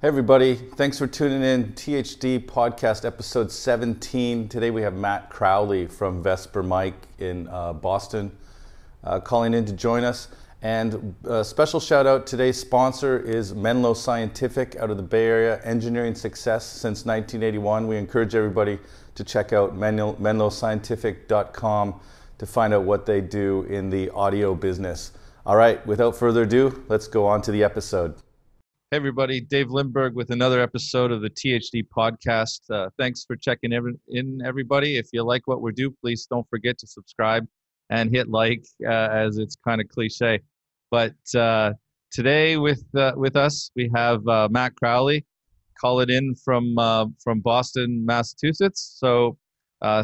Hey, everybody. Thanks for tuning in. THD Podcast Episode 17. Today we have Matt Crowley from Vesper Mike in uh, Boston uh, calling in to join us. And a uh, special shout out today's sponsor is Menlo Scientific out of the Bay Area, engineering success since 1981. We encourage everybody to check out Menlo, menloscientific.com to find out what they do in the audio business. All right, without further ado, let's go on to the episode. Hey, everybody. Dave Lindberg with another episode of the THD podcast. Uh, thanks for checking in, everybody. If you like what we do, please don't forget to subscribe and hit like, uh, as it's kind of cliche. But uh, today, with uh, with us, we have uh, Matt Crowley, call it in from uh, from Boston, Massachusetts. So,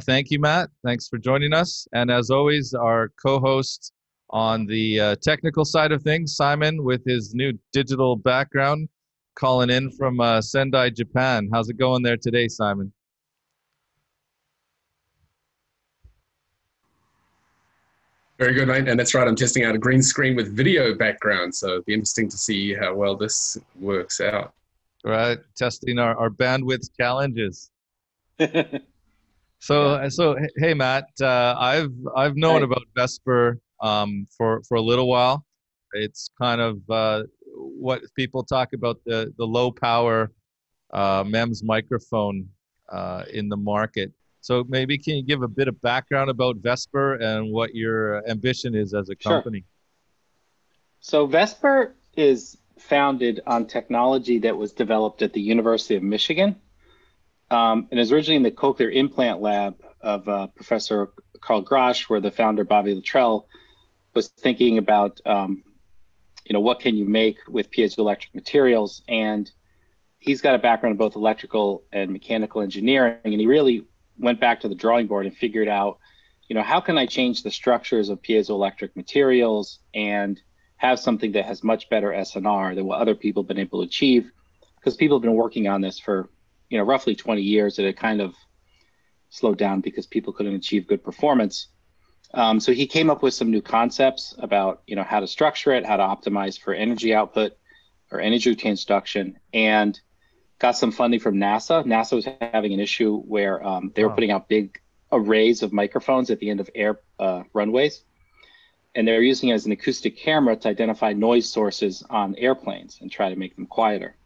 thank you, Matt. Thanks for joining us. And as always, our co-host on the uh, technical side of things, Simon, with his new digital background, calling in from uh, Sendai, Japan. How's it going there today, Simon? Very good, mate. And that's right. I'm testing out a green screen with video background, so it'll be interesting to see how well this works out. Right, testing our, our bandwidth challenges. so, so hey, Matt, uh, I've I've known about Vesper um, for for a little while. It's kind of uh, what people talk about the the low power uh, MEMS microphone uh, in the market. So maybe can you give a bit of background about Vesper and what your ambition is as a company? Sure. So Vesper is founded on technology that was developed at the University of Michigan um, and is originally in the cochlear implant lab of uh, Professor Karl Grosh, where the founder Bobby Littrell was thinking about, um, you know, what can you make with piezoelectric materials? And he's got a background in both electrical and mechanical engineering, and he really went back to the drawing board and figured out, you know, how can I change the structures of piezoelectric materials and have something that has much better SNR than what other people have been able to achieve? Because people have been working on this for, you know, roughly 20 years, and it kind of slowed down because people couldn't achieve good performance. Um, so he came up with some new concepts about you know how to structure it, how to optimize for energy output or energy transduction, and got some funding from NASA. NASA was having an issue where um, they were putting out big arrays of microphones at the end of air uh, runways, and they're using it as an acoustic camera to identify noise sources on airplanes and try to make them quieter.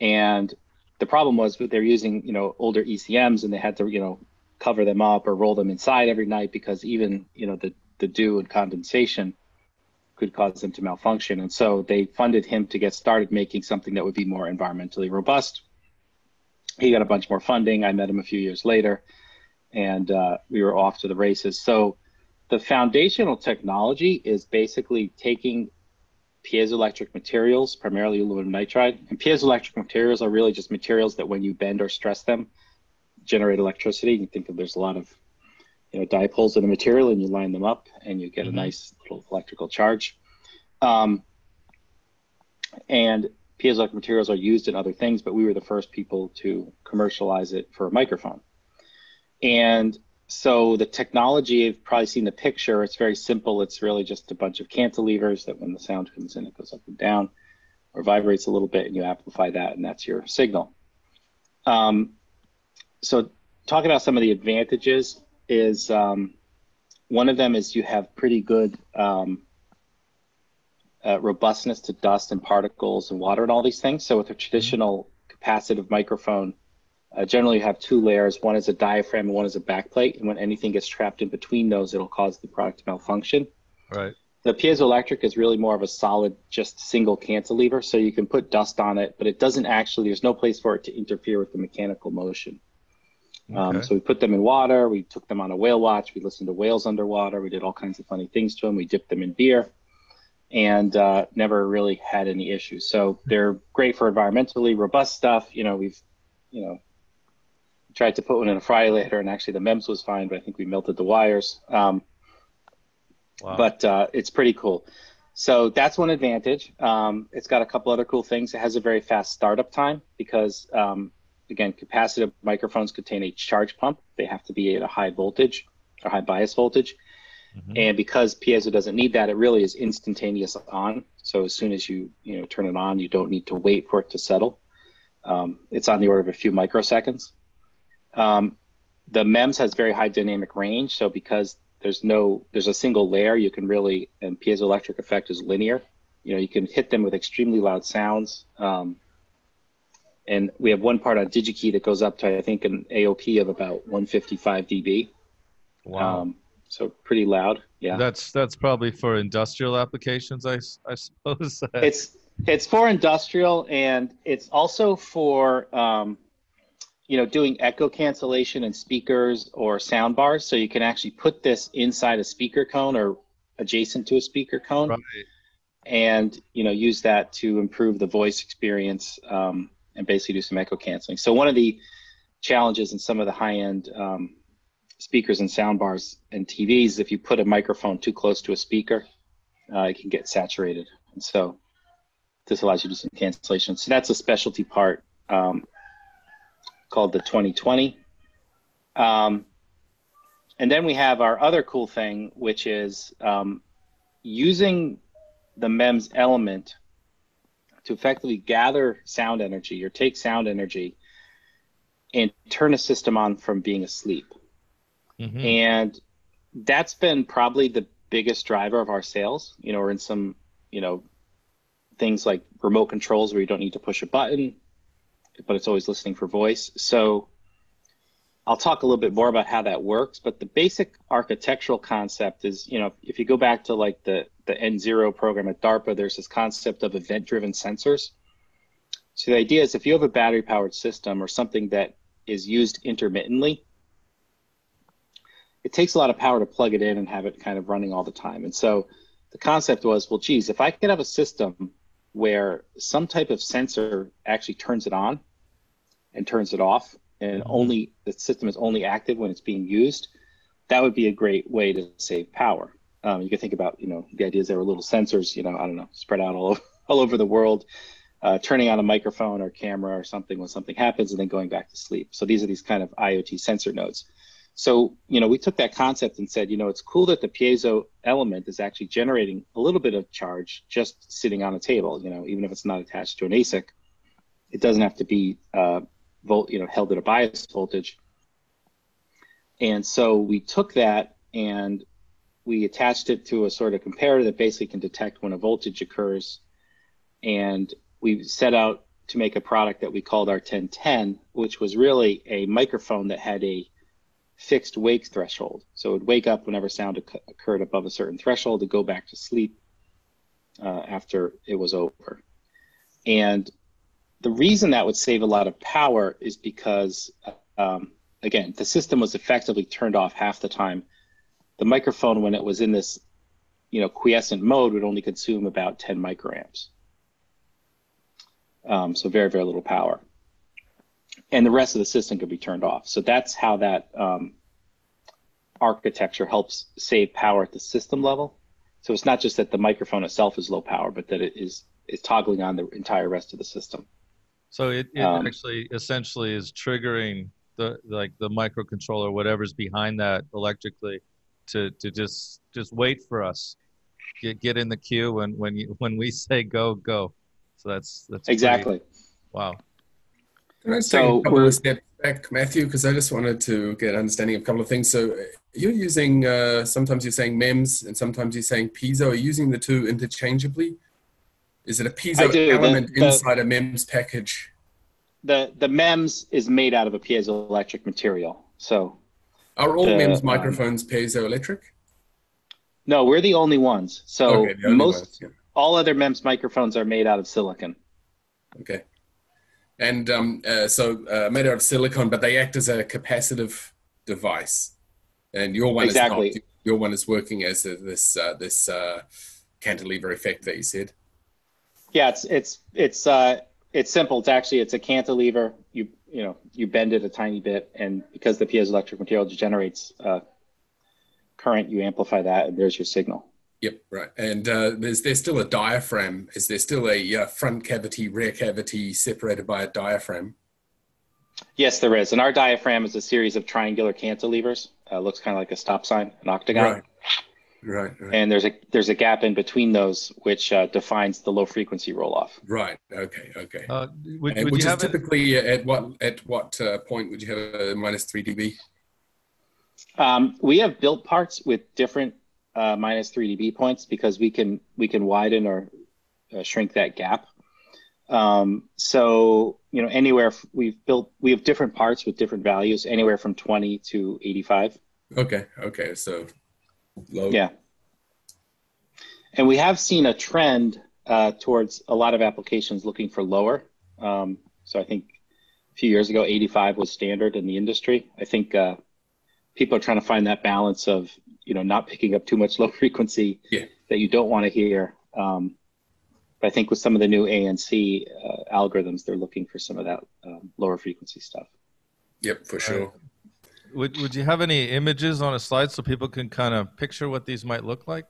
And the problem was that they're using you know older ECMs, and they had to you know cover them up or roll them inside every night because even you know the the dew and condensation could cause them to malfunction. And so they funded him to get started making something that would be more environmentally robust. He got a bunch more funding. I met him a few years later, and uh, we were off to the races. So the foundational technology is basically taking piezoelectric materials, primarily aluminum nitride. And piezoelectric materials are really just materials that when you bend or stress them, generate electricity. You think of there's a lot of you know dipoles in the material, and you line them up, and you get mm-hmm. a nice little electrical charge. Um, and piezoelectric materials are used in other things, but we were the first people to commercialize it for a microphone. And so the technology, you've probably seen the picture. It's very simple. It's really just a bunch of cantilevers that when the sound comes in, it goes up and down or vibrates a little bit, and you amplify that, and that's your signal. Um, so talking about some of the advantages is um, one of them is you have pretty good um, uh, robustness to dust and particles and water and all these things. So with a traditional capacitive microphone, uh, generally you have two layers. One is a diaphragm and one is a backplate. And when anything gets trapped in between those, it'll cause the product to malfunction. Right. The piezoelectric is really more of a solid, just single cantilever. So you can put dust on it, but it doesn't actually, there's no place for it to interfere with the mechanical motion. Um, okay. Um, so we put them in water. We took them on a whale watch. We listened to whales underwater. We did all kinds of funny things to them. We dipped them in beer, and uh, never really had any issues. So they're great for environmentally robust stuff. You know, we've, you know, tried to put one in a Fryolator, and actually the MEMS was fine, but I think we melted the wires. Um, wow. But uh, it's pretty cool. So that's one advantage. Um, it's got a couple other cool things. It has a very fast startup time because um, again, capacitive microphones contain a charge pump. They have to be at a high voltage or high bias voltage. Mm-hmm. And because piezo doesn't need that, it really is instantaneous on. So as soon as you you know turn it on, you don't need to wait for it to settle. Um, it's on the order of a few microseconds. Um, the MEMS has very high dynamic range, so because there's no there's a single layer, you can really and piezoelectric effect is linear. You know, you can hit them with extremely loud sounds. Um, and we have one part on DigiKey that goes up to I think an AOP of about 155 dB. Wow. Um, so pretty loud. Yeah. That's that's probably for industrial applications, I, I suppose. it's it's for industrial and it's also for um, you know doing echo cancellation in speakers or sound bars so you can actually put this inside a speaker cone or adjacent to a speaker cone right. and you know use that to improve the voice experience um, and basically do some echo canceling so one of the challenges in some of the high end um, speakers and sound bars and tvs if you put a microphone too close to a speaker uh, it can get saturated and so this allows you to do some cancellation. So that's a specialty part um, called the 2020. Um, and then we have our other cool thing, which is um, using the MEMS element to effectively gather sound energy or take sound energy and turn a system on from being asleep. Mhm. And that's been probably the biggest driver of our sales. You know, we're in some, you know, things like remote controls where you don't need to push a button, but it's always listening for voice. So I'll talk a little bit more about how that works, but the basic architectural concept is, you know, if you go back to like the, the N0 program at DARPA, there's this concept of event driven sensors. So the idea is if you have a battery powered system or something that is used intermittently, it takes a lot of power to plug it in and have it kind of running all the time. And so the concept was, well, geez, if I could have a system where some type of sensor actually turns it on and turns it off, and Mhm. only the system is only active when it's being used, that would be a great way to save power. Um, you can think about, you know, the ideas there were little sensors, you know, I don't know, spread out all over, all over the world, uh, turning on a microphone or camera or something when something happens, and then going back to sleep. So these are these kind of IoT sensor nodes. So, you know, we took that concept and said, you know, it's cool that the piezo element is actually generating a little bit of charge just sitting on a table, you know, even if it's not attached to an ASIC. It doesn't have to be, uh, volt, you know, held at a bias voltage. And so we took that and we attached it to a sort of comparator that basically can detect when a voltage occurs. And we set out to make a product that we called our 1010, which was really a microphone that had a fixed wake threshold. So it would wake up whenever sound occ- occurred above a certain threshold to go back to sleep uh, after it was over. And the reason that would save a lot of power is because, um, again, the system was effectively turned off half the time. The microphone, when it was in this, you know, quiescent mode, would only consume about 10 microamps. Um, so very, very little power and the rest of the system could be turned off. So that's how that um, architecture helps save power at the system level. So it's not just that the microphone itself is low power, but that it is is toggling on the entire rest of the system. So it, it Um, actually essentially is triggering the like the microcontroller, whatever's behind that electrically, to to just just wait for us, get get in the queue when when you when we say go go. So that's that's pretty- Exactly. wow. Can I just So take a couple of steps back, Matthew? Because I just wanted to get understanding of a couple of things. So uh, you're using, uh, sometimes you're saying MEMS and sometimes you're saying piezo. Are you using the two interchangeably? Is it a piezo I do. The- element the- inside a MEMS package? The the MEMS is made out of a piezoelectric material. So Are all the, MEMS um, microphones piezoelectric? no, we're the only ones. So okay, only most ones, yeah. all other MEMS microphones are made out of silicon. Okay. And um, uh, so uh, made out of silicon, but they act as a capacitive device. And your one Exactly. is not. Your one is working as a, this uh, this uh, cantilever effect that you said. Yeah, it's it's it's uh it's simple. It's actually it's a cantilever. You you know you bend it a tiny bit, and because the piezoelectric material generates uh, current, you amplify that, and there's your signal. Yep, right. And uh, there's there's still a diaphragm. Is there still a uh, front cavity, rear cavity separated by a diaphragm? Yes, there is. And our diaphragm is a series of triangular cantilevers. Uh, looks kind of like a stop sign, an octagon. Right. Right, right. and there's a there's a gap in between those which uh, defines the low frequency roll off. Right. Okay. Okay. Uh, would, would which you is have it? typically at what at what uh, point would you have a minus three dB? Um, we have built parts with different uh, minus three dB points because we can we can widen or uh, shrink that gap. Um, so you know anywhere f- we've built we have different parts with different values anywhere from 20 to 85. Okay. Okay. So low. Yeah. And we have seen a trend uh, towards a lot of applications looking for lower. Um, so I think a few years ago, 85 was standard in the industry. I think uh, people are trying to find that balance of, you know, not picking up too much low frequency Yeah. that you don't want to hear. Um, but I think with some of the new ANC uh, algorithms, they're looking for some of that um, lower frequency stuff. Yep. For sure. Would Would you have any images on a slide so people can kind of picture what these might look like?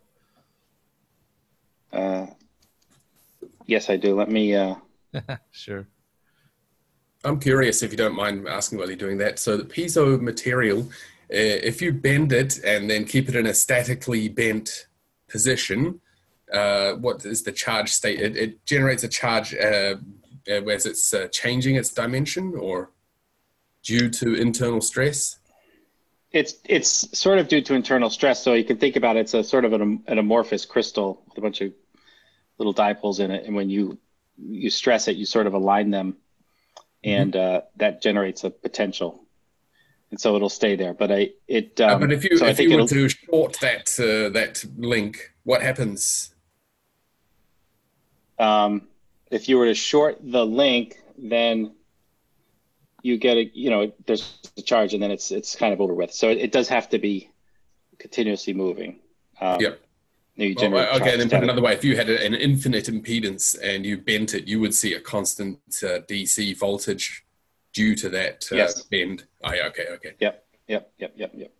Uh, yes, I do. Let me. Uh, Sure. I'm curious if you don't mind asking while you're doing that. So the piezo material, uh, if you bend it and then keep it in a statically bent position, uh, what is the charge state? It, it generates a charge uh, uh, as it's uh, changing its dimension or due to internal stress. It's it's sort of due to internal stress. So you can think about it, it's a sort of an, an amorphous crystal with a bunch of little dipoles in it, and when you you stress it, you sort of align them, and uh, that generates a potential, and so it'll stay there. But I it Uh, um, but if you so if you were to short that uh, that link, what happens? um, if you were to short the link, then you get a you know there's a charge, and then it's it's kind of over with. So it, it does have to be continuously moving. Um, Yep. You Well, generate okay, charge then put it another way, if you had an infinite impedance and you bent it, you would see a constant uh, DC voltage due to that uh, Yes. bend. Oh, yeah, okay, okay. Yep, yep, yep, yep, yep.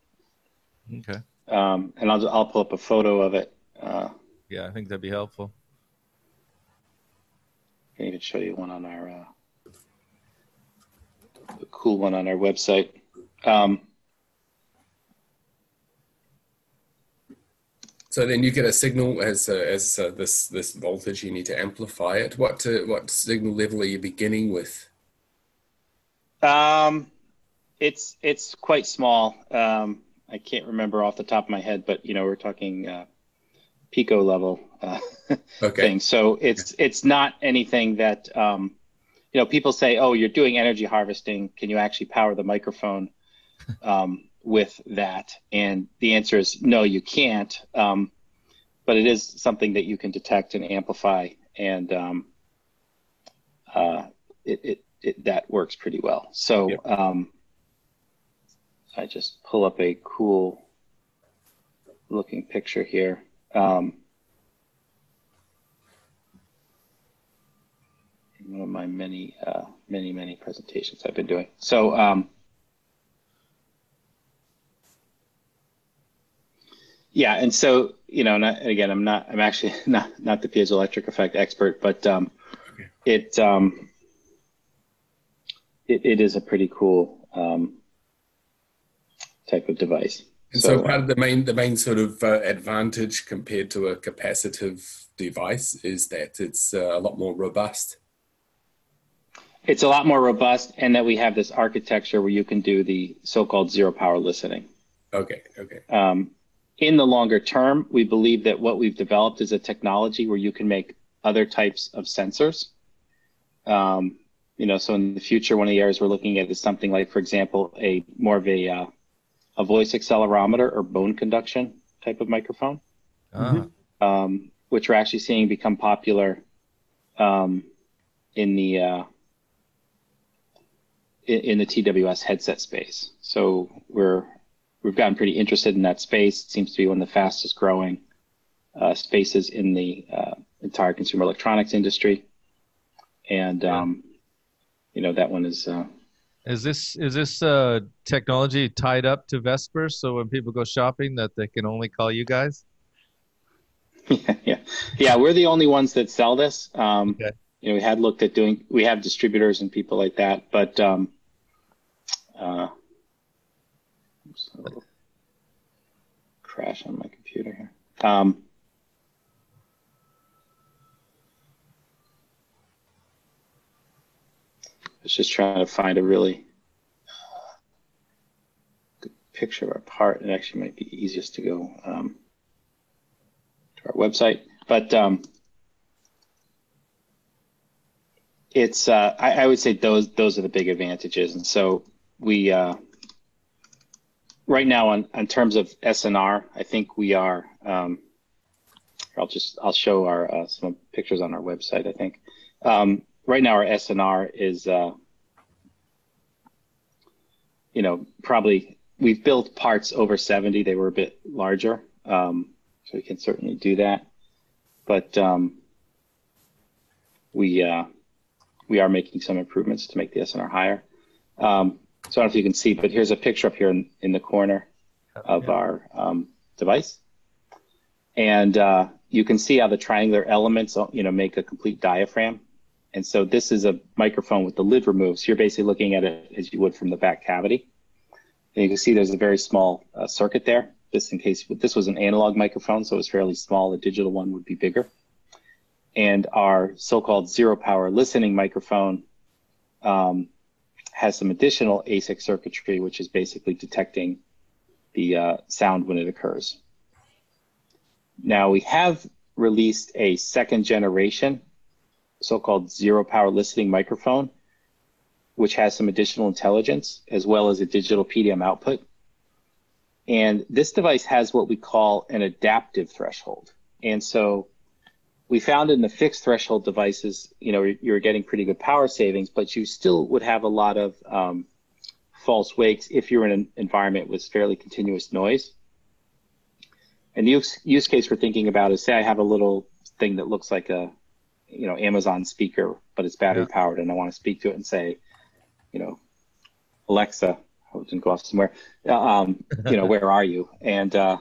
Okay. Um, and I'll I'll pull up a photo of it. Uh, Yeah, I think that'd be helpful. I can even show you one on our uh, a cool one on our website. Um, So then you get a signal as uh, as uh, this this voltage. You need to amplify it. What uh, what signal level are you beginning with? um, it's it's quite small. Um, I can't remember off the top of my head, but you know we're talking uh, pico level uh, Okay, thing. So it's it's not anything that um, you know. People say, "Oh, you're doing energy harvesting. Can you actually power the microphone um, with that?" And the answer is no, you can't. Um, but it is something that you can detect and amplify, and um, uh, it, it, it that works pretty well. So Yep. um, I just pull up a cool looking picture here. Um, one of my many, uh, many, many presentations I've been doing. So, um, yeah, and so you know, not, and again, I'm not, I'm actually not not the piezoelectric effect expert, but um, Okay. it, um, it it is a pretty cool um, type of device. and so, So, part of the main the main sort of uh, advantage compared to a capacitive device is that it's uh, a lot more robust. It's a lot more robust, and that we have this architecture where you can do the so-called zero power listening. Okay, okay, Um, in the longer term, we believe that what we've developed is a technology where you can make other types of sensors. Um, you know, so in the future, one of the areas we're looking at is something like, for example, a more of a uh, a voice accelerometer or bone conduction type of microphone, Ah, um, which we're actually seeing become popular um, in the uh, in, in the TWS headset space. So we're we've gotten pretty interested in that space. It seems to be one of the fastest growing uh, spaces in the uh, entire consumer electronics industry, and um, you know that one is. Uh, is this is this uh, technology tied up to Vesper? So when people go shopping, that they can only call you guys? yeah, yeah, yeah. We're the only ones that sell this. Um, Okay. You know, we had looked at doing. We have distributors and people like that, but um, uh, little crash on my computer here. Um, I was just trying to find a really good picture of our part. It actually might be easiest to go um, to our website, but um, it's uh, I, I, would say those those are the big advantages, and so we uh, right now on in terms of SNR, I think we are. Um, I'll just I'll show our uh, some pictures on our website. I think um, right now our SNR is, uh, you know, probably we've built parts over 70. They were a bit larger, um, so we can certainly do that. But um, we uh, we are making some improvements to make the SNR higher. Um, so I don't know if you can see, but here's a picture up here in, in the corner of yeah. our um, device. And uh, you can see how the triangular elements, you know, make a complete diaphragm. And so this is a microphone with the lid removed. So you're basically looking at it as you would from the back cavity. And you can see there's a very small uh, circuit there. Just in case this was an analog microphone, so it was fairly small. The digital one would be bigger. And our so-called zero power listening microphone um, has some additional ASIC circuitry, which is basically detecting the uh, sound when it occurs. Now we have released a second generation, so-called zero power listening microphone, which has some additional intelligence as well as a digital PDM output. And this device has what we call an adaptive threshold. And so we found in the fixed threshold devices, you know, you're getting pretty good power savings, but you still would have a lot of um, false wakes if you're in an environment with fairly continuous noise. And the use, use case we're thinking about is say I have a little thing that looks like a, you know, Amazon speaker, but it's battery yeah. powered, and I want to speak to it and say, you know, Alexa, I didn't go off somewhere, um, you know, where are you? And uh,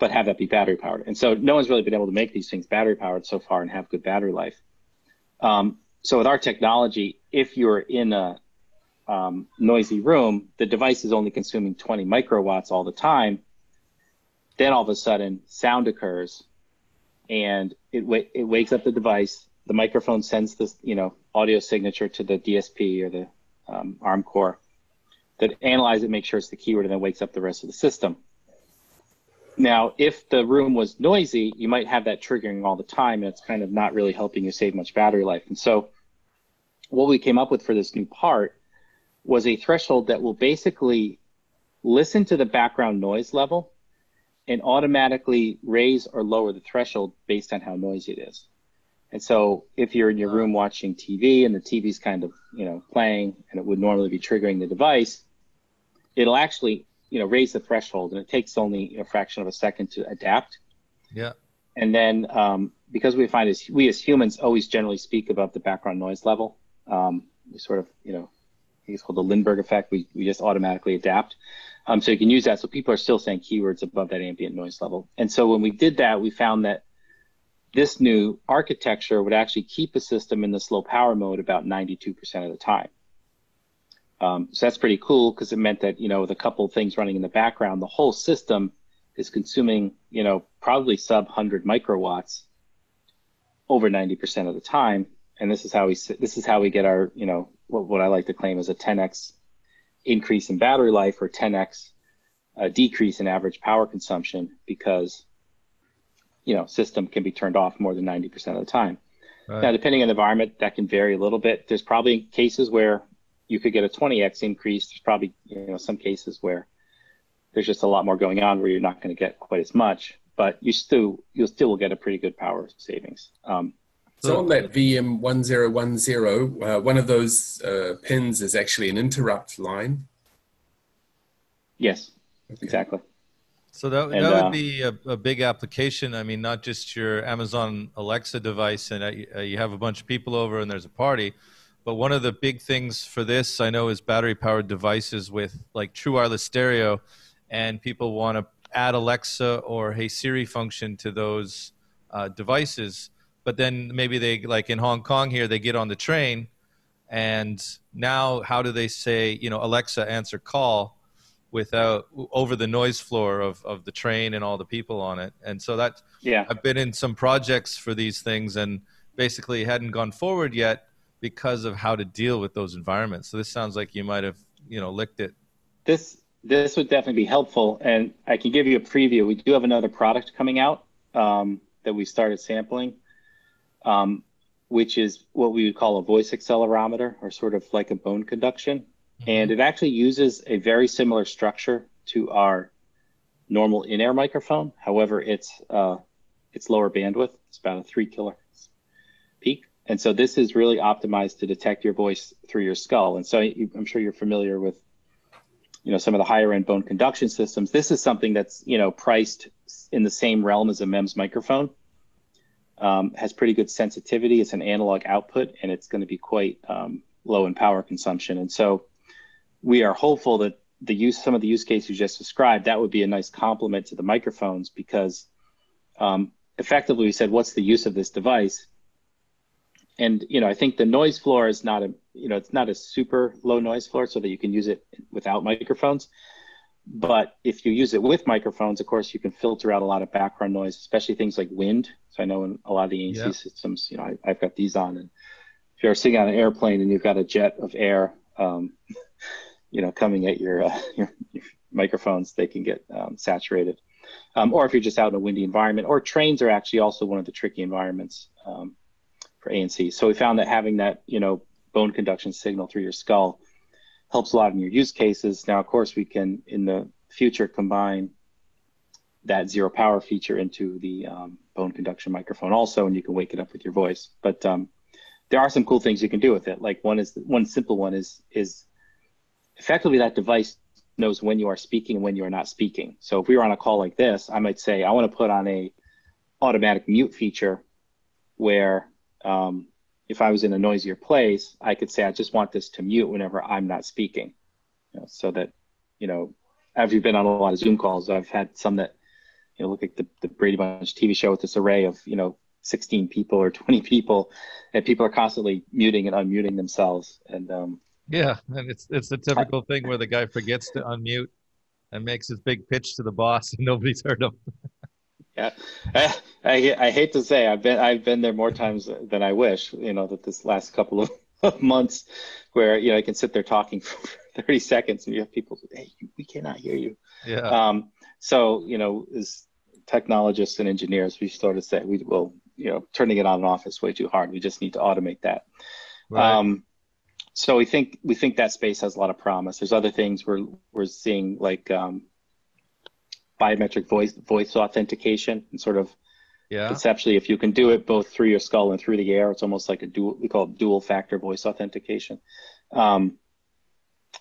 but have that be battery powered. And so no one's really been able to make these things battery powered so far and have good battery life. Um, so with our technology, if you're in a um, noisy room, the device is only consuming 20 microwatts all the time. Then all of a sudden, sound occurs, and it it wakes up the device. The microphone sends this, you know, audio signature to the DSP or the um, ARM core that analyzes it, makes sure it's the keyword, and then wakes up the rest of the system. Now, if the room was noisy, you might have that triggering all the time, and it's kind of not really helping you save much battery life. And so, what we came up with for this new part was a threshold that will basically listen to the background noise level and automatically raise or lower the threshold based on how noisy it is. And so if you're in your room watching TV and the TV's kind of, you know, playing and it would normally be triggering the device, it'll actually you know raise the threshold, and it takes only a fraction of a second to adapt. Yeah. And then um, because we find as we as humans always generally speak above the background noise level, um, we sort of you know I think it's called the Lindbergh effect. We we just automatically adapt. Um, so you can use that. So people are still saying keywords above that ambient noise level. And so when we did that, we found that this new architecture would actually keep a system in the slow power mode about 92% of the time. Um, so that's pretty cool because it meant that, you know, with a couple of things running in the background, the whole system is consuming, you know, probably sub 100 microwatts over 90% of the time. And this is how we this is how we get our, you know, what, what I like to claim is a 10x increase in battery life or 10x uh, decrease in average power consumption because, you know, system can be turned off more than 90% of the time. Right. Now, depending on the environment, that can vary a little bit. There's probably cases where you could get a 20x increase. There's probably you know some cases where there's just a lot more going on where you're not going to get quite as much, but you still you'll still will get a pretty good power savings. Um, so on that VM1010, uh, one of those uh, pins is actually an interrupt line. Yes, okay. exactly. So that, and, that would uh, be a, a, big application. I mean, not just your Amazon Alexa device and uh, you have a bunch of people over and there's a party, but one of the big things for this, I know, is battery powered devices with like true wireless stereo, and people want to add Alexa or Hey Siri function to those uh, devices. But then maybe they, like in Hong Kong here, they get on the train, and now how do they say, you know, Alexa, answer call? without over the noise floor of, of the train and all the people on it. And so that yeah, I've been in some projects for these things and basically hadn't gone forward yet because of how to deal with those environments. So this sounds like you might have, you know, licked it. This this would definitely be helpful, and I can give you a preview. We do have another product coming out um, that we started sampling, um, which is what we would call a voice accelerometer, or sort of like a bone conduction, mm-hmm. and it actually uses a very similar structure to our normal in-air microphone. However, it's uh, it's lower bandwidth. It's about a three kilohertz peak. And so this is really optimized to detect your voice through your skull. And so I'm sure you're familiar with, you know, some of the higher end bone conduction systems. This is something that's, you know, priced in the same realm as a MEMS microphone. Um, has pretty good sensitivity. It's an analog output, and it's going to be quite um, low in power consumption. And so we are hopeful that the use, some of the use cases you just described, that would be a nice complement to the microphones because um, effectively we said, what's the use of this device? And you know i think the noise floor is not a you know it's not a super low noise floor so that you can use it without microphones. But if you use it with microphones of course you can filter out a lot of background noise especially things like wind. So i know in a lot of the anc yeah. systems you know I, have got these on. And if you're sitting on an airplane and you've got a jet of air um, you know coming at your, uh, your, your microphones they can get um, saturated. Um, or if you're just out in a windy environment or trains are actually also one of the tricky environments um, for ANC. So we found that having that, you know, bone conduction signal through your skull helps a lot in your use cases. Now, of course, we can in the future combine that zero power feature into the um, bone conduction microphone also, and you can wake it up with your voice. But um, there are some cool things you can do with it. Like one is one simple one is is effectively that device knows when you are speaking and when you are not speaking. So if we were on a call like this, I might say I want to put on a automatic mute feature where um, if I was in a noisier place, I could say, I just want this to mute whenever I'm not speaking. You know, so that, you know, after you've been on a lot of Zoom calls, I've had some that, you know, look like the, the Brady Bunch TV show with this array of, you know, 16 people or 20 people, and people are constantly muting and unmuting themselves. And um, yeah, and it's it's the typical thing where the guy forgets to unmute and makes his big pitch to the boss, and nobody's heard him. Yeah, I, I, I hate to say I've been I've been there more times than I wish. You know that this last couple of, of months, where you know I can sit there talking for 30 seconds and you have people say, "Hey, we cannot hear you." Yeah. Um, so you know, as technologists and engineers, we sort of say we will, you know, turning it on and off is way too hard. We just need to automate that. Right. Um, so we think we think that space has a lot of promise. There's other things we're we're seeing like um, biometric voice voice authentication and sort of yeah. conceptually if you can do it both through your skull and through the air it's almost like a dual we call it dual factor voice authentication um,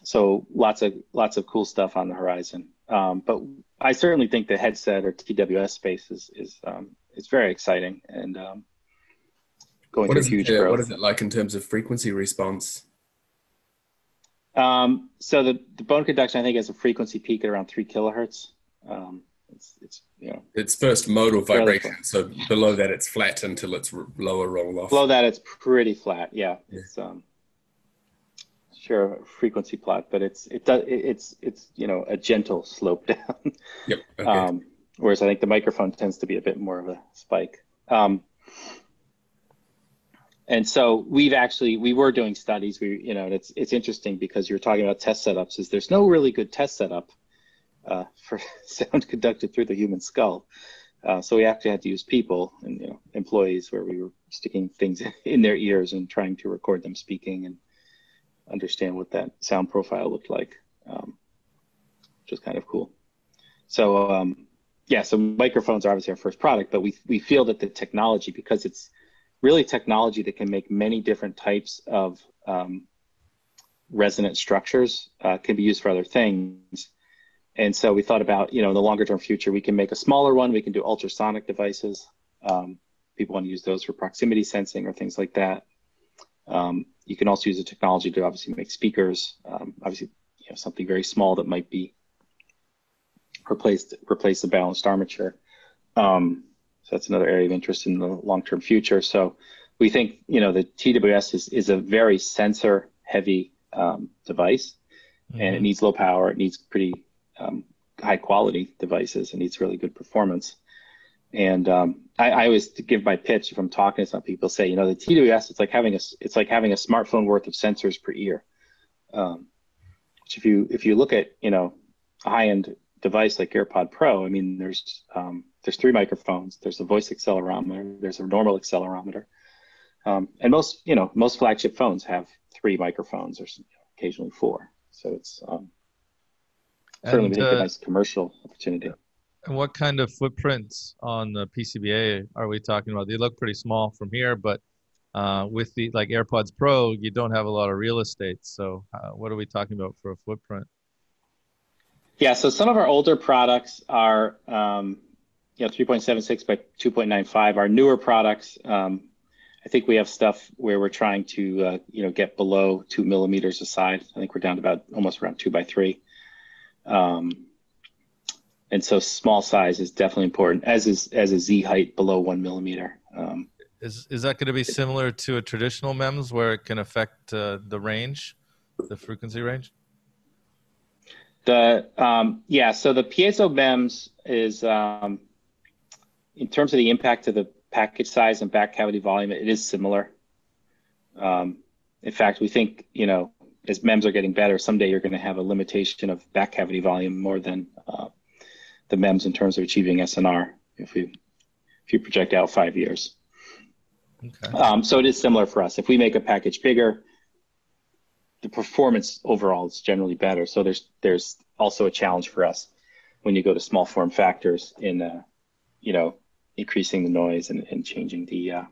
so lots of lots of cool stuff on the horizon um, but i certainly think the headset or tws space is is um, is very exciting and um, going what through huge it, growth. what is it like in terms of frequency response um, so the, the bone conduction i think has a frequency peak at around three kilohertz um, it's, it's you know it's first modal vibration so below that it's flat until it's lower roll off. Below that it's pretty flat yeah, yeah. it's um sure frequency plot but it's it does it's it's you know a gentle slope down. Yep okay. um whereas i think the microphone tends to be a bit more of a spike. Um and so we've actually we were doing studies we you know it's it's interesting because you're talking about test setups is there's no really good test setup uh, for sound conducted through the human skull. Uh, so we actually had to use people and you know, employees where we were sticking things in their ears and trying to record them speaking and understand what that sound profile looked like, um, which was kind of cool. So um, yeah, so microphones are obviously our first product, but we we feel that the technology, because it's really technology that can make many different types of um, resonant structures, uh, can be used for other things. And so we thought about, you know, in the longer term future, we can make a smaller one. We can do ultrasonic devices. Um, people want to use those for proximity sensing or things like that. Um, you can also use the technology to obviously make speakers. Um, obviously, you know, something very small that might be replaced replace the balanced armature. Um, so that's another area of interest in the long term future. So we think, you know, the TWS is is a very sensor heavy um, device, mm-hmm. and it mm-hmm. needs low power. It needs pretty um, high quality devices. and needs really good performance. And um, I, I, always give my pitch if I'm talking to some people say, you know, the TWS it's like having a it's like having a smartphone worth of sensors per ear. Um, which if you if you look at you know a high end device like AirPod Pro, I mean, there's um, there's three microphones. There's a voice accelerometer. There's a normal accelerometer, um, and most you know most flagship phones have three microphones or occasionally four. So it's um, certainly and, uh, a nice commercial opportunity. And what kind of footprints on the PCBA are we talking about? They look pretty small from here, but uh, with the like AirPods Pro, you don't have a lot of real estate. So uh, what are we talking about for a footprint? Yeah, so some of our older products are um, you know 3.76 by 2.95. Our newer products, um, I think we have stuff where we're trying to uh, you know get below two millimeters a side. I think we're down to about almost around two by three. Um, and so small size is definitely important, as is as a Z height below one millimeter. Um, is is that going to be similar to a traditional MEMS where it can affect uh, the range, the frequency range? The um, yeah, so the piezo MEMS is um, in terms of the impact to the package size and back cavity volume, it is similar. Um, in fact, we think you know as MEMS are getting better, someday you're going to have a limitation of back cavity volume more than uh, the MEMS in terms of achieving SNR if we if you project out five years. Okay. Um, so it is similar for us. If we make a package bigger, the performance overall is generally better. So there's there's also a challenge for us when you go to small form factors in uh, you know increasing the noise and, and changing the uh,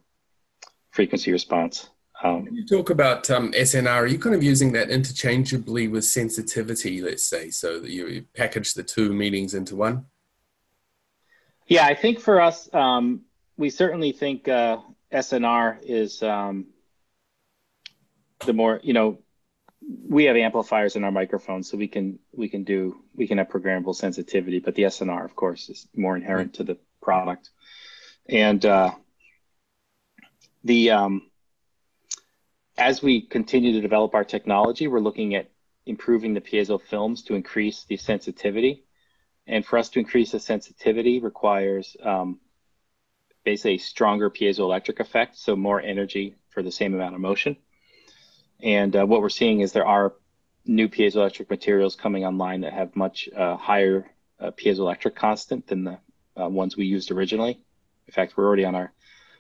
frequency response. Um, when you talk about um, SNR, are you kind of using that interchangeably with sensitivity, let's say, so that you package the two meanings into one? Yeah, I think for us, um, we certainly think uh, SNR is um, the more, you know, we have amplifiers in our microphones, so we can we can do we can have programmable sensitivity, but the SNR, of course, is more inherent to the product. And uh, the um, as we continue to develop our technology, we're looking at improving the piezo films to increase the sensitivity. And for us to increase the sensitivity requires um, basically a stronger piezoelectric effect, so more energy for the same amount of motion. And uh, what we're seeing is there are new piezoelectric materials coming online that have much uh, higher uh, piezoelectric constant than the uh, ones we used originally. In fact, we're already on our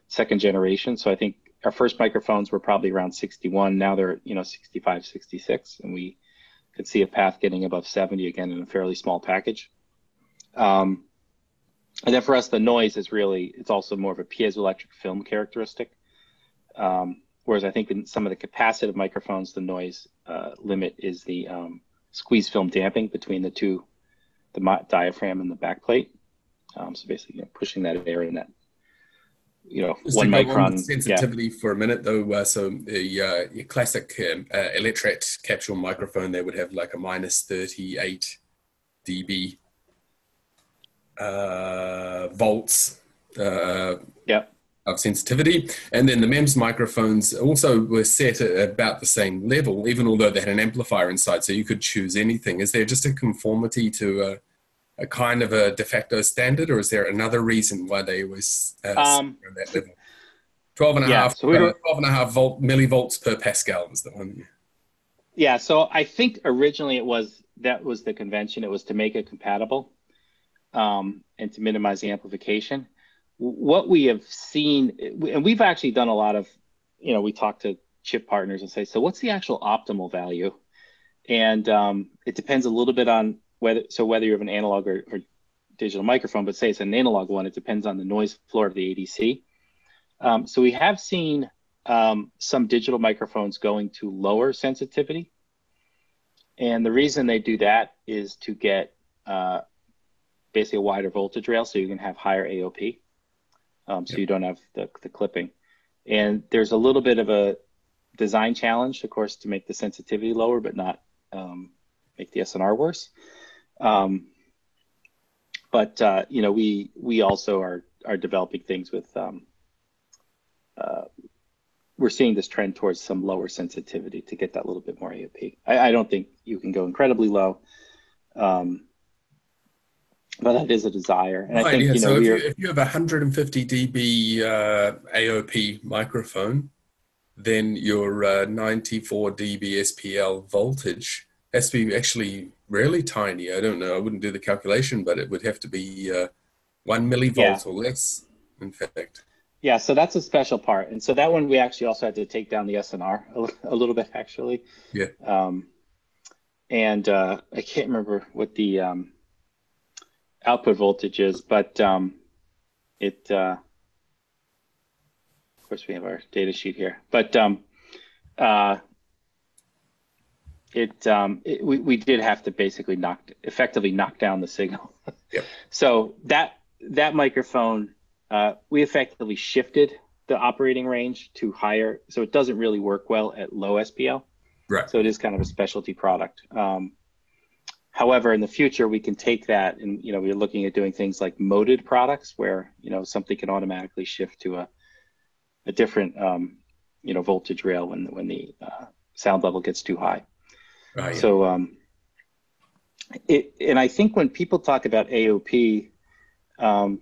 second generation. So I think our first microphones were probably around 61. Now they're, you know, 65, 66. And we could see a path getting above 70 again in a fairly small package. Um, and then for us, the noise is really, it's also more of a piezoelectric film characteristic. Um, whereas I think in some of the capacitive microphones, the noise uh, limit is the um, squeeze film damping between the two, the diaphragm and the backplate. Um, so basically, you know, pushing that air in that you know Just one micron sensitivity yeah. for a minute though. Uh, so the uh, your classic um, uh, Electret capsule microphone, they would have like a minus thirty eight dB uh, volts. Uh, yeah. Of sensitivity, and then the MEMS microphones also were set at about the same level, even although they had an amplifier inside, so you could choose anything. Is there just a conformity to uh, a kind of a de facto standard, or is there another reason why they was uh, um, that level? 12 and a yeah, half, so we were, uh, 12 and a half volt millivolts per Pascal is the one. Yeah, so I think originally it was that was the convention. It was to make it compatible um, and to minimize the amplification. What we have seen, and we've actually done a lot of, you know, we talk to chip partners and say, so what's the actual optimal value? And um, it depends a little bit on whether so whether you have an analog or, or, digital microphone, but say it's an analog one, it depends on the noise floor of the ADC. Um, so we have seen um, some digital microphones going to lower sensitivity. And the reason they do that is to get uh, basically a wider voltage rail so you can have higher AOP. Um, so yep. you don't have the, the clipping. And there's a little bit of a design challenge, of course, to make the sensitivity lower, but not um, make the SNR worse. Um, but uh, you know, we we also are are developing things with. Um, uh, we're seeing this trend towards some lower sensitivity to get that little bit more AOP. I, I don't think you can go incredibly low, um, but that is a desire. And I think yeah. you know so if you, we're if you have a 150 dB uh, AOP microphone, then your uh, 94 dB SPL voltage has to be actually really tiny. I don't know. I wouldn't do the calculation, but it would have to be uh, one millivolt Yeah. or less. In fact, yeah. So that's a special part, and so that one we actually also had to take down the SNR a, a little bit actually. Yeah. Um, and uh, I can't remember what the um, output voltage is, but um, it. Uh, of course, we have our data sheet here, but um, uh, it, um, it we, we did have to basically knock effectively knock down the signal. Yep. So that that microphone, uh, we effectively shifted the operating range to higher, so it doesn't really work well at low SPL. right? So it is kind of a specialty product. Um, however, in the future, we can take that and you know we're looking at doing things like moded products where you know something can automatically shift to a a different um, you know voltage rail when when the uh, sound level gets too high. Right. So um, it and I think when people talk about AOP, um,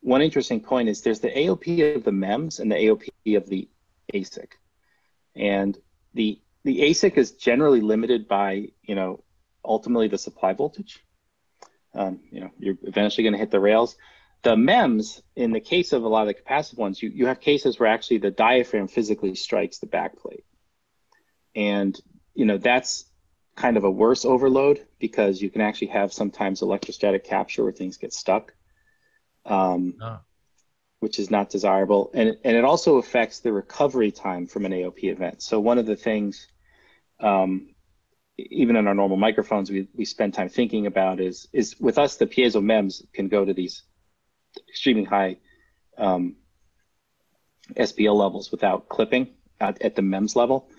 one interesting point is there's the AOP of the MEMS and the AOP of the ASIC, and the the ASIC is generally limited by you know ultimately the supply voltage. Um, you know you're eventually going to hit the rails. The MEMS, in the case of a lot of the capacitive ones, you, you have cases where actually the diaphragm physically strikes the backplate. And, you know, that's kind of a worse overload because you can actually have sometimes electrostatic capture where things get stuck, um, Oh. which is not desirable. And, and it also affects the recovery time from an AOP event. So one of the things, um, even in our normal microphones, we, we spend time thinking about is, is with us, the piezo MEMS can go to these extremely high um, SPL levels without clipping at, at the MEMS level.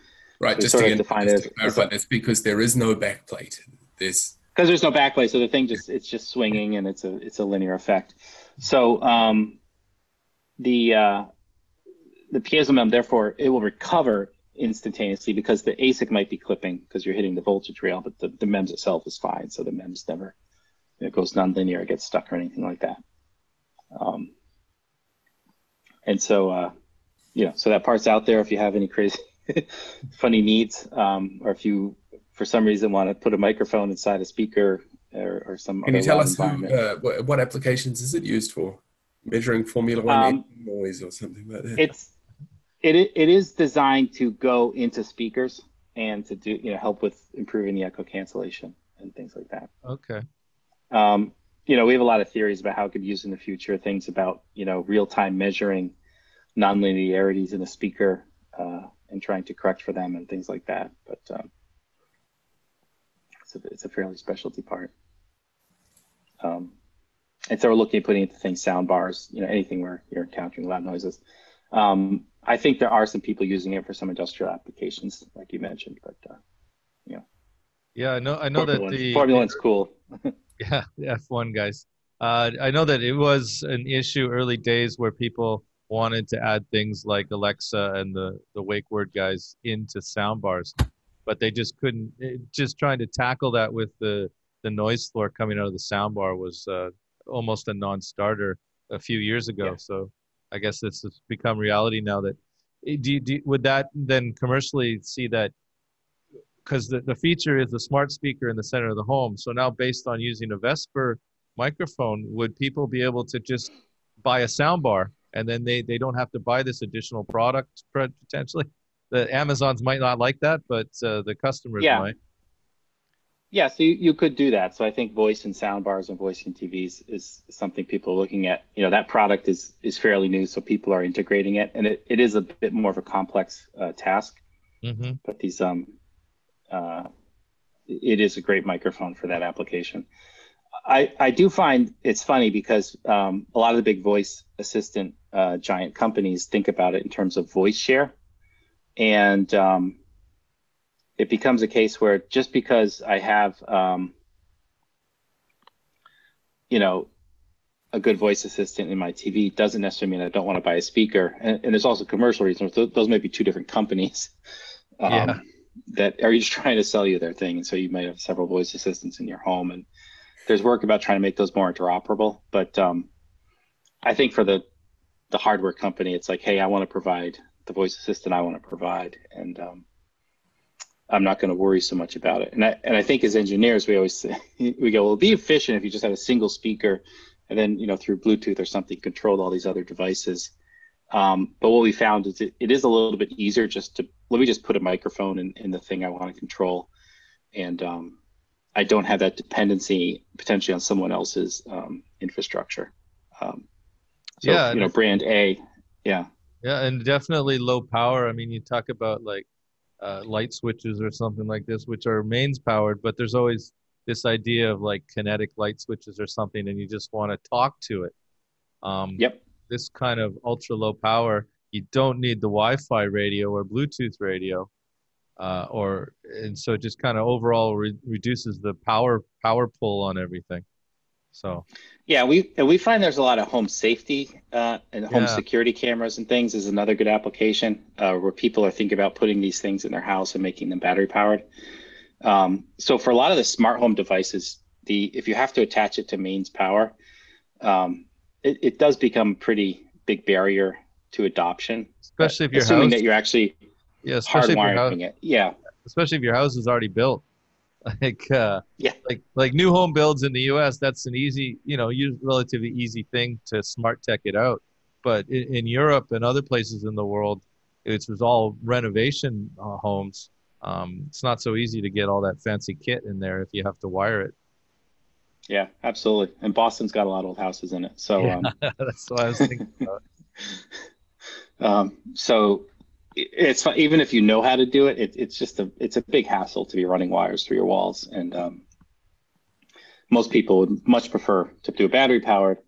Right. Just to, define just to clarify, that's because there is no backplate. There's because there's no backplate, so the thing just it's just swinging and it's a it's a linear effect. So um, the uh, the piezo mem therefore it will recover instantaneously because the ASIC might be clipping because you're hitting the voltage rail, but the, the MEMS itself is fine. So the MEMS never it goes nonlinear, it gets stuck or anything like that. Um, and so uh, you know, so that part's out there if you have any crazy funny needs, um, or if you for some reason want to put a microphone inside a speaker or, or some Can other you tell us who, uh, what, what applications is it used for? Measuring Formula One Um, noise or something like that? it's it it is designed to go into speakers and to do you know help with improving the echo cancellation and things like that. Okay. Um, you know, we have a lot of theories about how it could be used in the future. Things about you know real time measuring nonlinearities in a speaker uh, and trying to correct for them and things like that. But um, it's a it's a fairly specialty part. Um, and so we're looking at putting into things sound bars, you know, anything where you're encountering loud noises. Um, I think there are some people using it for some industrial applications, like you mentioned, but uh, Yeah, I know. I know Formula that the Formula One's cool. Yeah, the F1 guys. Uh, I know that it was an issue early days where people wanted to add things like Alexa and the the wake word guys into soundbars, but they just couldn't. It, just trying to tackle that with the the noise floor coming out of the soundbar was uh, almost a non-starter a few years ago. Yeah. So I guess this has become reality now. That eh, do, you- do you- would that then commercially see that because the, the feature is the smart speaker in the center of the home. So now, based on using a Vesper microphone, would people be able to just buy a soundbar and then they, they don't have to buy this additional product potentially? The Amazons might not like that, but uh, the customers Yeah. might. Yeah, so you, you could do that. So I think voice and sound bars and voice and TVs is something people are looking at. You know, that product is is fairly new, so people are integrating it, and it, it is a bit more of a complex uh, task. hmm But these um, uh, it is a great microphone for that application. I I do find it's funny because um, a lot of the big voice assistant uh, giant companies think about it in terms of voice share, and um, it becomes a case where just because I have, um, you know, a good voice assistant in my TV doesn't necessarily mean I don't want to buy a speaker. And, and there's also commercial reasons. Th- those may be two different companies um, Yeah. that are just trying to sell you their thing. And so you might have several voice assistants in your home. And there's work about trying to make those more interoperable. But um, I think for the the hardware company, it's like, hey, I want to provide the voice assistant I want to provide, and um, I'm not going to worry so much about it. And I and I think as engineers, we always say, we go, well, be efficient if you just have a single speaker, and then you know through Bluetooth or something control all these other devices. Um, but what we found is it, it is a little bit easier just to let me just put a microphone in, in the thing I want to control, and um, I don't have that dependency potentially on someone else's um, infrastructure. Um, so, Yeah, you know, brand A, yeah, Yeah, and definitely low power. I mean, you talk about like uh, light switches or something like this, which are mains powered, but there's always this idea of like kinetic light switches or something, and you just want to talk to it. Um, yep, This kind of ultra low power, you don't need the Wi-Fi radio or Bluetooth radio, uh, or and so it just kind of overall re- reduces the power power pull on everything. So yeah. We we find there's a lot of home safety uh, and home Yeah. security cameras and things is another good application uh, where people are thinking about putting these things in their house and making them battery powered. Um, so for a lot of the smart home devices, the if you have to attach it to mains power, um, it, it does become a pretty big barrier to adoption. especially if you're assuming that you're actually yeah, especially if your house, it. Yeah, especially if your house is already built. Like uh, Yeah. like like new home builds in the U.S. That's an easy, you know, relatively easy thing to smart tech it out. But in, in Europe and other places in the world, it's was all renovation uh, homes. Um, it's not so easy to get all that fancy kit in there if you have to wire it. yeah, absolutely. And Boston's got a lot of old houses in it, so Yeah. um, That's what I was thinking about. um, so it's fun. even if you know how to do it, it, it's just a it's a big hassle to be running wires through your walls, and um, most people would much prefer to do a battery powered.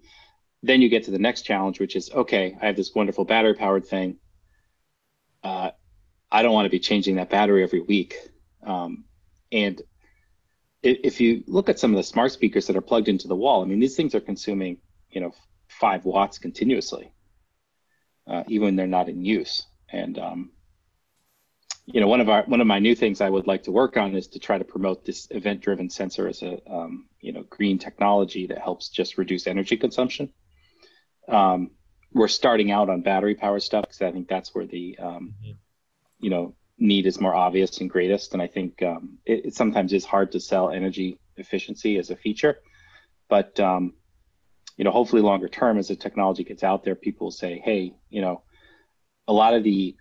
Then you get to the next challenge, which is okay, I have this wonderful battery powered thing. Uh, I don't want to be changing that battery every week, um, and if you look at some of the smart speakers that are plugged into the wall, I mean, these things are consuming, you know, five watts continuously, uh, even when they're not in use. And um, you know, one of our one of my new things I would like to work on is to try to promote this event-driven sensor as a um, you know green technology that helps just reduce energy consumption. Um, we're starting out on battery power stuff because I think that's where the um, Mhm. you know need is more obvious and greatest. And I think um, it, it sometimes is hard to sell energy efficiency as a feature, but um, you know, hopefully longer term as the technology gets out there, people will say, hey, you know, a lot of the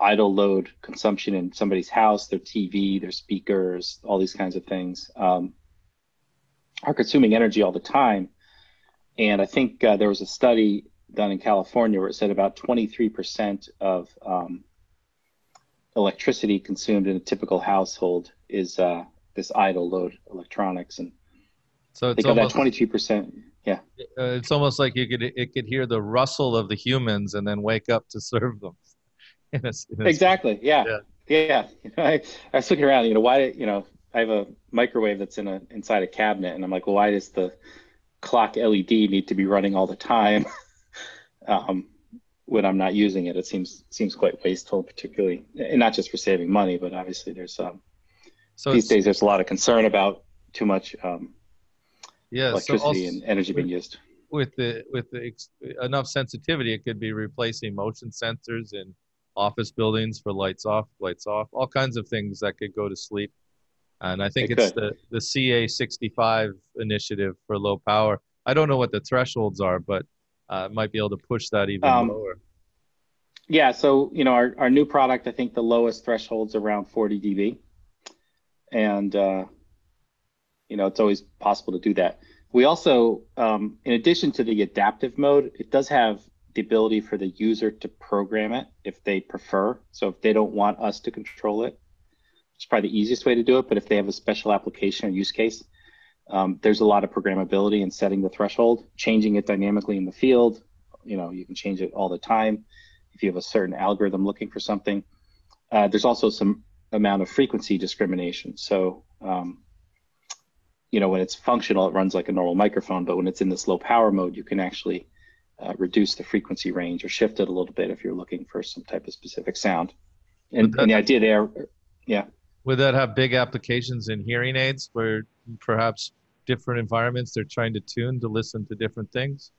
idle load consumption in somebody's house, their TV, their speakers, all these kinds of things um, are consuming energy all the time. And I think uh, there was a study done in California where it said about 23% of um, electricity consumed in a typical household is uh, this idle load electronics. And So it's think of that almost 23%. Yeah. uh, it's almost like you could it could hear the rustle of the humans and then wake up to serve them. In a in a Exactly. Yeah. Yeah. Yeah. You know, I, I was looking around, you know, why, you know, I have a microwave that's in a inside a cabinet and I'm like, well, why does the clock LED need to be running all the time um, when I'm not using it? It seems seems quite wasteful, particularly and not just for saving money, but obviously there's um, So these days there's a lot of concern about too much um, yeah, so electricity also- and energy being used. with the with the ex- enough sensitivity, it could be replacing motion sensors in office buildings for lights off, lights off, all kinds of things that could go to sleep. And I think It it's could. the the CA65 initiative for low power. I don't know what the thresholds are, but uh, might be able to push that even Um, lower. Yeah, so you know, our, our new product, I think the lowest threshold's around 40 dB, and uh, you know, it's always possible to do that. We also, um, in addition to the adaptive mode, it does have the ability for the user to program it if they prefer. So if they don't want us to control it, it's probably the easiest way to do it. But if they have a special application or use case, um, there's a lot of programmability in setting the threshold, changing it dynamically in the field. You know, you can change it all the time if you have a certain algorithm looking for something. Uh, there's also some amount of frequency discrimination. So, um, you know, when it's functional, it runs like a normal microphone, but when it's in this low power mode, you can actually uh, reduce the frequency range or shift it a little bit if you're looking for some type of specific sound. And, But and the idea there, yeah, Would that have big applications in hearing aids where perhaps different environments they're trying to tune to listen to different things?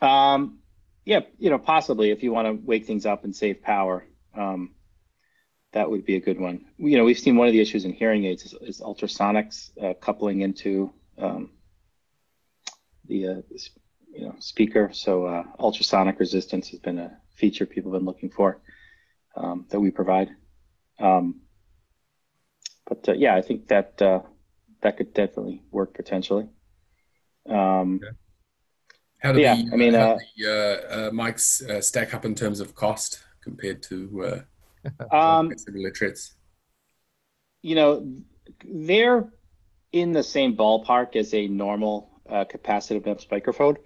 Um, yeah, you know, possibly if you want to wake things up and save power, um, that would be a good one. You know, we've seen one of the issues in hearing aids is, is ultrasonics uh, coupling into um, the uh, you know speaker. So uh, ultrasonic resistance has been a feature people have been looking for um, that we provide. Um, but uh, yeah, I think that uh, that could definitely work potentially. Um, okay. How do yeah, the, I mean, how uh, the mics uh, stack up in terms of cost compared to uh, um, similar you know, they're in the same ballpark as a normal uh, capacitive MEMS microphone.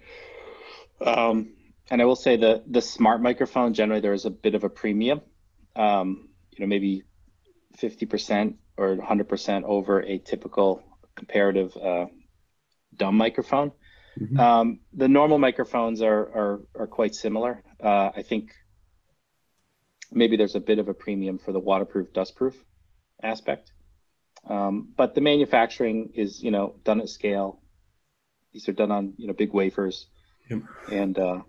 Um, and I will say the the smart microphone generally there is a bit of a premium. Um, you know, maybe 50% or 100% over a typical comparative uh, dumb microphone. Mhm. Um, the normal microphones are are, are quite similar. Uh, I think maybe there's a bit of a premium for the waterproof, dustproof aspect. Um, but the manufacturing is, you know, done at scale. These are done on, you know, big wafers, Yep. and uh,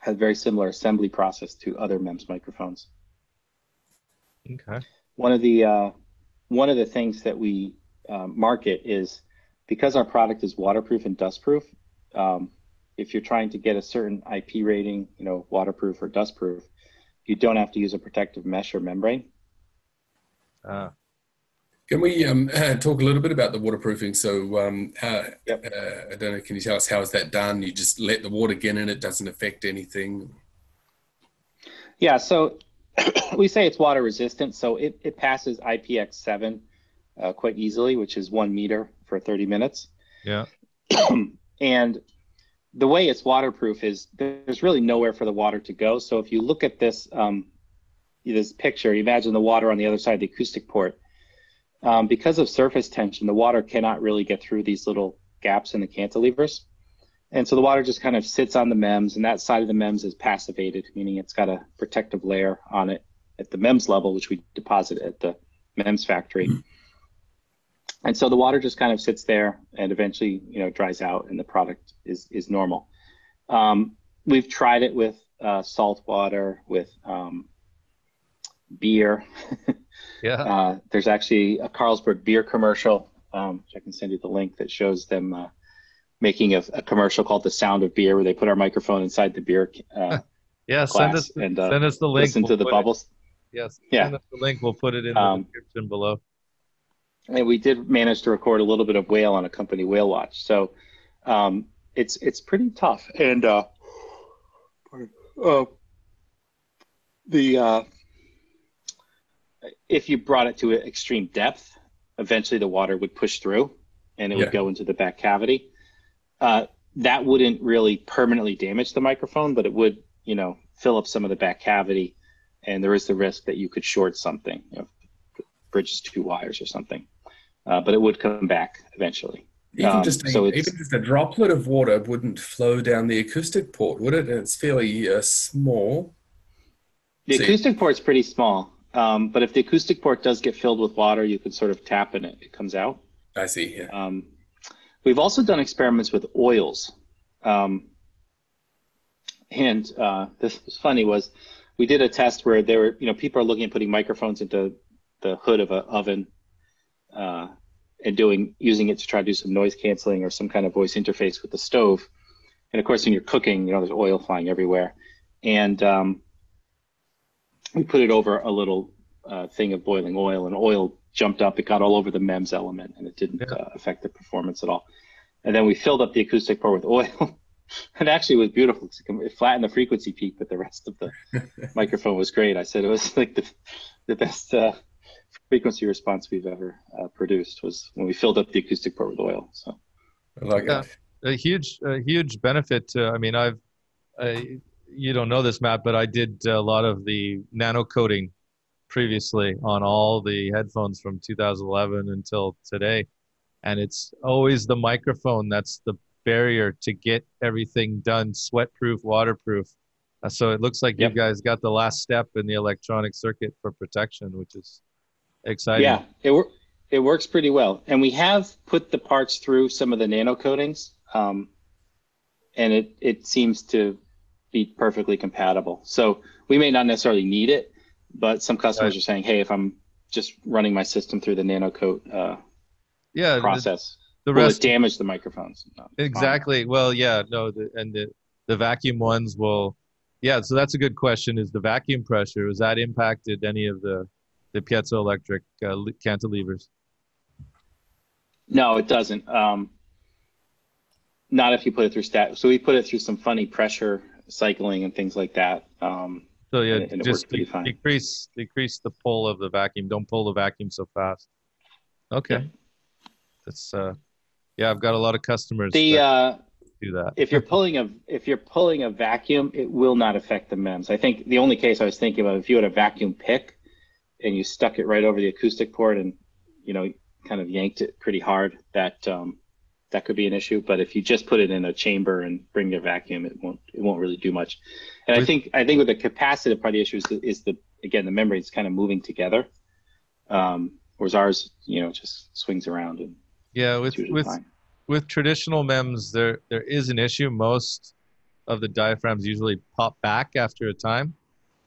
has very similar assembly process to other MEMS microphones. Okay. One of the uh, one of the things that we um, market is because our product is waterproof and dustproof. Um, if you're trying to get a certain IP rating, you know, waterproof or dustproof, you don't have to use a protective mesh or membrane. Uh, Can we um, talk a little bit about the waterproofing? So, um, how, Yep. uh, I don't know, can you tell us how is that done? You just let the water get in, it doesn't affect anything. Yeah, so we say it's water resistant, so it, it passes IPX7 uh, quite easily, which is one meter for 30 minutes. yeah. and the way it's waterproof is there's really nowhere for the water to go. So if you look at this um, this picture, imagine the water on the other side of the acoustic port. Um, because of surface tension, the water cannot really get through these little gaps in the cantilevers. And so the water just kind of sits on the MEMS, and that side of the MEMS is passivated, meaning it's got a protective layer on it at the MEMS level, which we deposit at the MEMS factory. And so the water just kind of sits there and eventually, you know, dries out and the product is, is normal. Um, we've tried it with uh, salt water, with um, beer. Yeah. Uh, there's actually a Carlsberg beer commercial, um, which I can send you the link that shows them uh, making a, a commercial called "The Sound of Beer," where they put our microphone inside the beer uh, yeah. Send us and uh, send us the link. listen We'll to the put it- bubbles. yes. Yeah. Send us the link. We'll put it in the Um, description below. And we did manage to record a little bit of whale on a company whale watch. So um, it's it's pretty tough. And uh, uh, the uh, if you brought it to an extreme depth eventually the water would push through and it Yeah. would go into the back cavity. Uh, that wouldn't really permanently damage the microphone but it would you know fill up some of the back cavity. And there is the risk that you could short something you know, bridges two wires or something uh, but it would come back eventually. Even Um, just a, so even just a droplet of water wouldn't flow down the acoustic port, would it? And It's fairly uh, small. The See- acoustic port's pretty small, um, but if the acoustic port does get filled with water, you can sort of tap in it; it comes out. I see. Yeah. Um, we've also done experiments with oils, um, and uh, this was funny. Was we did a test where there were, you know, people are looking at putting microphones into the hood of an oven uh, and doing using it to try to do some noise canceling or some kind of voice interface with the stove. And of course, when you're cooking, you know, there's oil flying everywhere, and um, we put it over a little uh, thing of boiling oil, and oil jumped up. It got all over the MEMS element, and it didn't Yeah. uh, affect the performance at all. And then we filled up the acoustic port with oil. it actually it was beautiful. It flattened the frequency peak, but the rest of the microphone was great. I said it was like the the best uh, frequency response we've ever uh, produced was when we filled up the acoustic port with oil. So I like Yeah. it. a huge a huge benefit to i mean i've I, you don't know this matt but i did a lot of the nano coating previously on all the headphones from 2011 until today and it's always the microphone that's the barrier to get everything done sweat proof waterproof Uh, so it looks like Yep. you guys got the last step in the electronic circuit for protection which is exciting yeah, it it works pretty well, and we have put the parts through some of the nano coatings, um, and it it seems to be perfectly compatible. So we may not necessarily need it, but some customers Right. are saying, "Hey, if I'm just running my system through the nano coat uh, Yeah, process, the will rest damage the microphones?" No, it's fine. exactly. Well, yeah, no, the, and the the vacuum ones will. Yeah, so that's a good question. Is the vacuum pressure has that impacted any of the the piezoelectric uh, cantilevers? No, it doesn't. Um, not if you put it through stat. So we put it through some funny pressure cycling and things like that. Um, So yeah, And and just de- decrease decrease the pull of the vacuum. Don't pull the vacuum so fast. Okay, that's uh, yeah. I've got a lot of customers the uh, do that. if you're pulling a if you're pulling a vacuum, it will not affect the MEMS. I think the only case I was thinking about if you had a vacuum pick and you stuck it right over the acoustic port and you know kind of yanked it pretty hard, that um, that could be an issue. But if you just put it in a chamber and bring a vacuum, it won't it won't really do much. And I think I think with the capacitive part of the issue is the, is the again the membrane is kind of moving together, um, whereas ours you know just swings around and yeah, with with fine. with traditional MEMS, there there is an issue. Most of the diaphragms usually pop back after a time,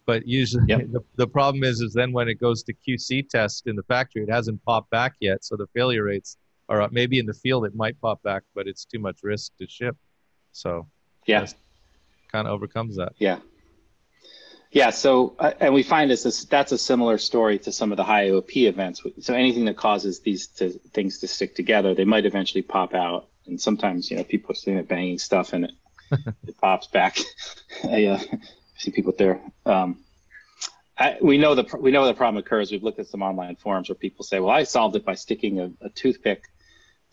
but usually Yep. the, the problem is is then when it goes to QC test in the factory, it hasn't popped back yet, so the failure rates are up. Maybe in the field it might pop back, but it's too much risk to ship. So Yeah. kind of overcomes that. Yeah. Yeah. So, uh, and we find this, this that's a similar story to some of the high AOP events. So anything that causes these to, things to stick together, they might eventually pop out. And sometimes, you know, people are sitting there banging stuff and it, it pops back. I uh, see people there. Um, I, we know the we know the problem occurs. We've looked at some online forums where people say, "Well, I solved it by sticking a, a toothpick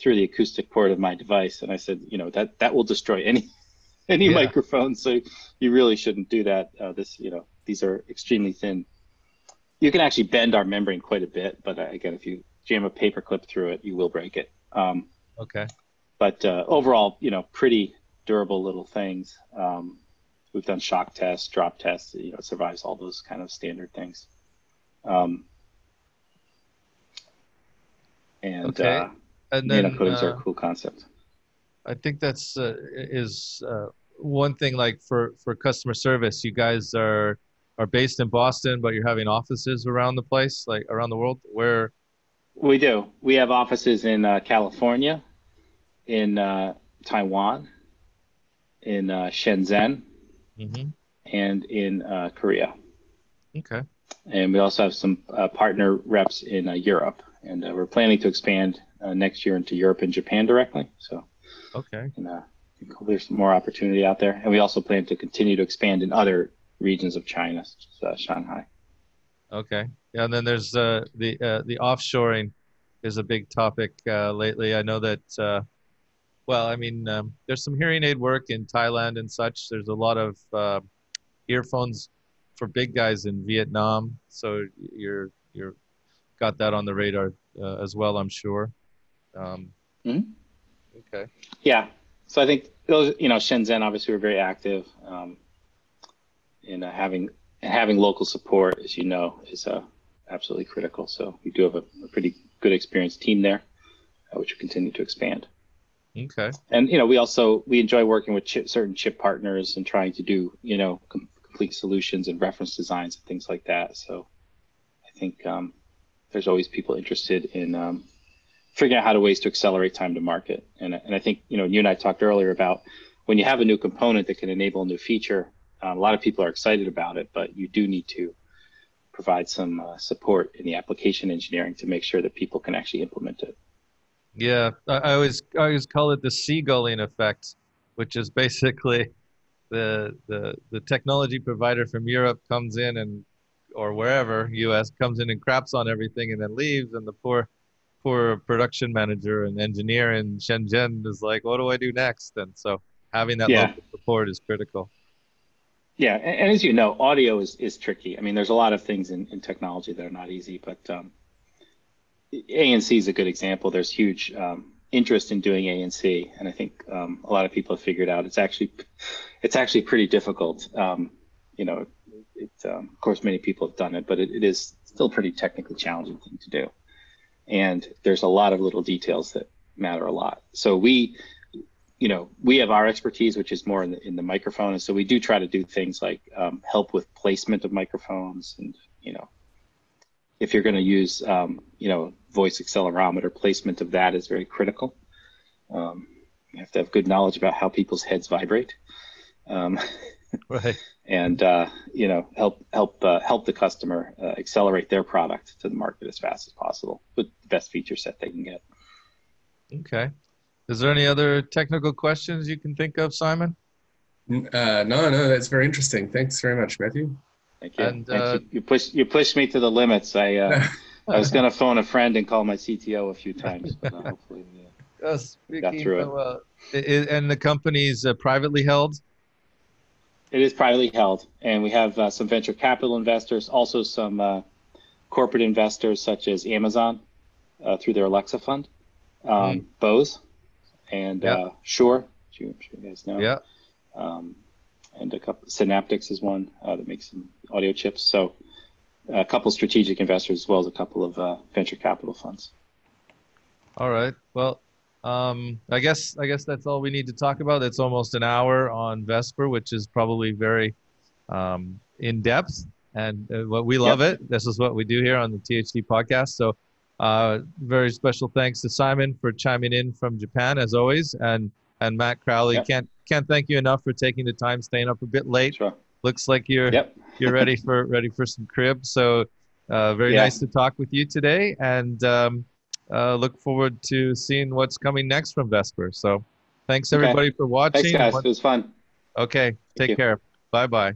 through the acoustic port of my device," and I said, "You know that that will destroy any any Yeah. microphone. So you really shouldn't do that. Uh, this, you know, these are extremely thin. You can actually bend our membrane quite a bit, but uh, again, if you jam a paper clip through it, you will break it. Um, Okay. but uh, overall, you know, pretty durable little things. Um, we've done shock tests, drop tests. You know, it survives all those kind of standard things. Um, and Okay. uh, And nano then coatings are uh, a cool concept. I think that's uh, is uh, one thing. Like for for customer service, you guys are are based in Boston, but you're having offices around the place, like around the world. Where We do. We have offices in uh, California, in uh, Taiwan, in uh, Shenzhen, Mhm. and in uh, Korea. Okay. And we also have some uh, partner reps in uh, Europe. And uh, we're planning to expand uh, next year into Europe and Japan directly. So Okay. and, uh, there's some more opportunity out there. And we also plan to continue to expand in other regions of China, such as uh, Shanghai. Okay. Yeah, and then there's uh, the uh, the offshoring is a big topic uh, lately. I know that. Well, I mean, um, there's some hearing aid work in Thailand and such. There's a lot of uh, earphones for big guys in Vietnam. So you're you're got that on the radar uh, as well, I'm sure. Um, Mhm. Okay. Yeah. So I think those, you know, Shenzhen obviously were very active um, in uh, having and having local support, as you know, is uh, absolutely critical. So we do have a, a pretty good experienced team there, uh, which we continue to expand. Okay. And you know, we also we enjoy working with chip, certain chip partners and trying to do you know com- complete solutions and reference designs and things like that. So I think um, there's always people interested in um, figuring out how to ways to accelerate time to market. And and I think you know you and I talked earlier about when you have a new component that can enable a new feature. Um, a lot of people are excited about it, but you do need to provide some uh, support in the application engineering to make sure that people can actually implement it. Yeah, I, I always I always call it the seagulling effect, which is basically the the the technology provider from Europe comes in and or wherever US comes in and craps on everything and then leaves, and the poor poor production manager and engineer in Shenzhen is like, what do I do next? And so having that Yeah. local support is critical. Yeah, and, and as you know, audio is, is tricky. I mean, there's a lot of things in, in technology that are not easy, but um, ANC is a good example. There's huge um, interest in doing ANC, and I think um, a lot of people have figured out it's actually it's actually pretty difficult. Um, you know, it, um, of course, many people have done it, but it, it is still pretty technically challenging thing to do. and there's a lot of little details that matter a lot. So we, you know, we have our expertise, which is more in the in the microphone, and so we do try to do things like um, help with placement of microphones, and you know, if you're going to use, um, you know, voice accelerometer, placement of that is very critical. Um, you have to have good knowledge about how people's heads vibrate. Um, right. And uh, you know, help help uh, help the customer uh, accelerate their product to the market as fast as possible with the best feature set they can get. Okay. Is there any other technical questions you can think of, Simon? Uh, no, no, that's very interesting. Thanks very much, Matthew. Thank you. And, Thank you. Uh, you pushed you pushed me to the limits. I uh, I was going to phone a friend and call my CTO a few times, but hopefully. Uh, got through of, it. and the company's privately held. It is privately held, and we have uh, some venture capital investors, also some uh, corporate investors such as Amazon uh, through their Alexa fund, um, mm. Bose, and yep. Uh, sure you guys know. Yeah. Um, and a couple, Synaptics is one uh, that makes some audio chips. So a couple strategic investors as well as a couple of uh, venture capital funds. All right. Well, um, I guess I guess that's all we need to talk about. It's almost an hour on Vesper, which is probably very um, in depth, and uh, what we love yep. it. This is what we do here on the THD podcast. So, uh, very special thanks to Simon for chiming in from Japan as always, and and Matt Crowley. Yep. Can't can't thank you enough for taking the time, staying up a bit late. Sure. Looks like you're yep. you're ready for ready for some crib. So, uh, very yeah. nice to talk with you today, and. Um, uh, look forward to seeing what's coming next from Vesper. So thanks everybody okay. for watching. Thanks, guys. It was fun. Okay. Thank take you. care. Bye bye.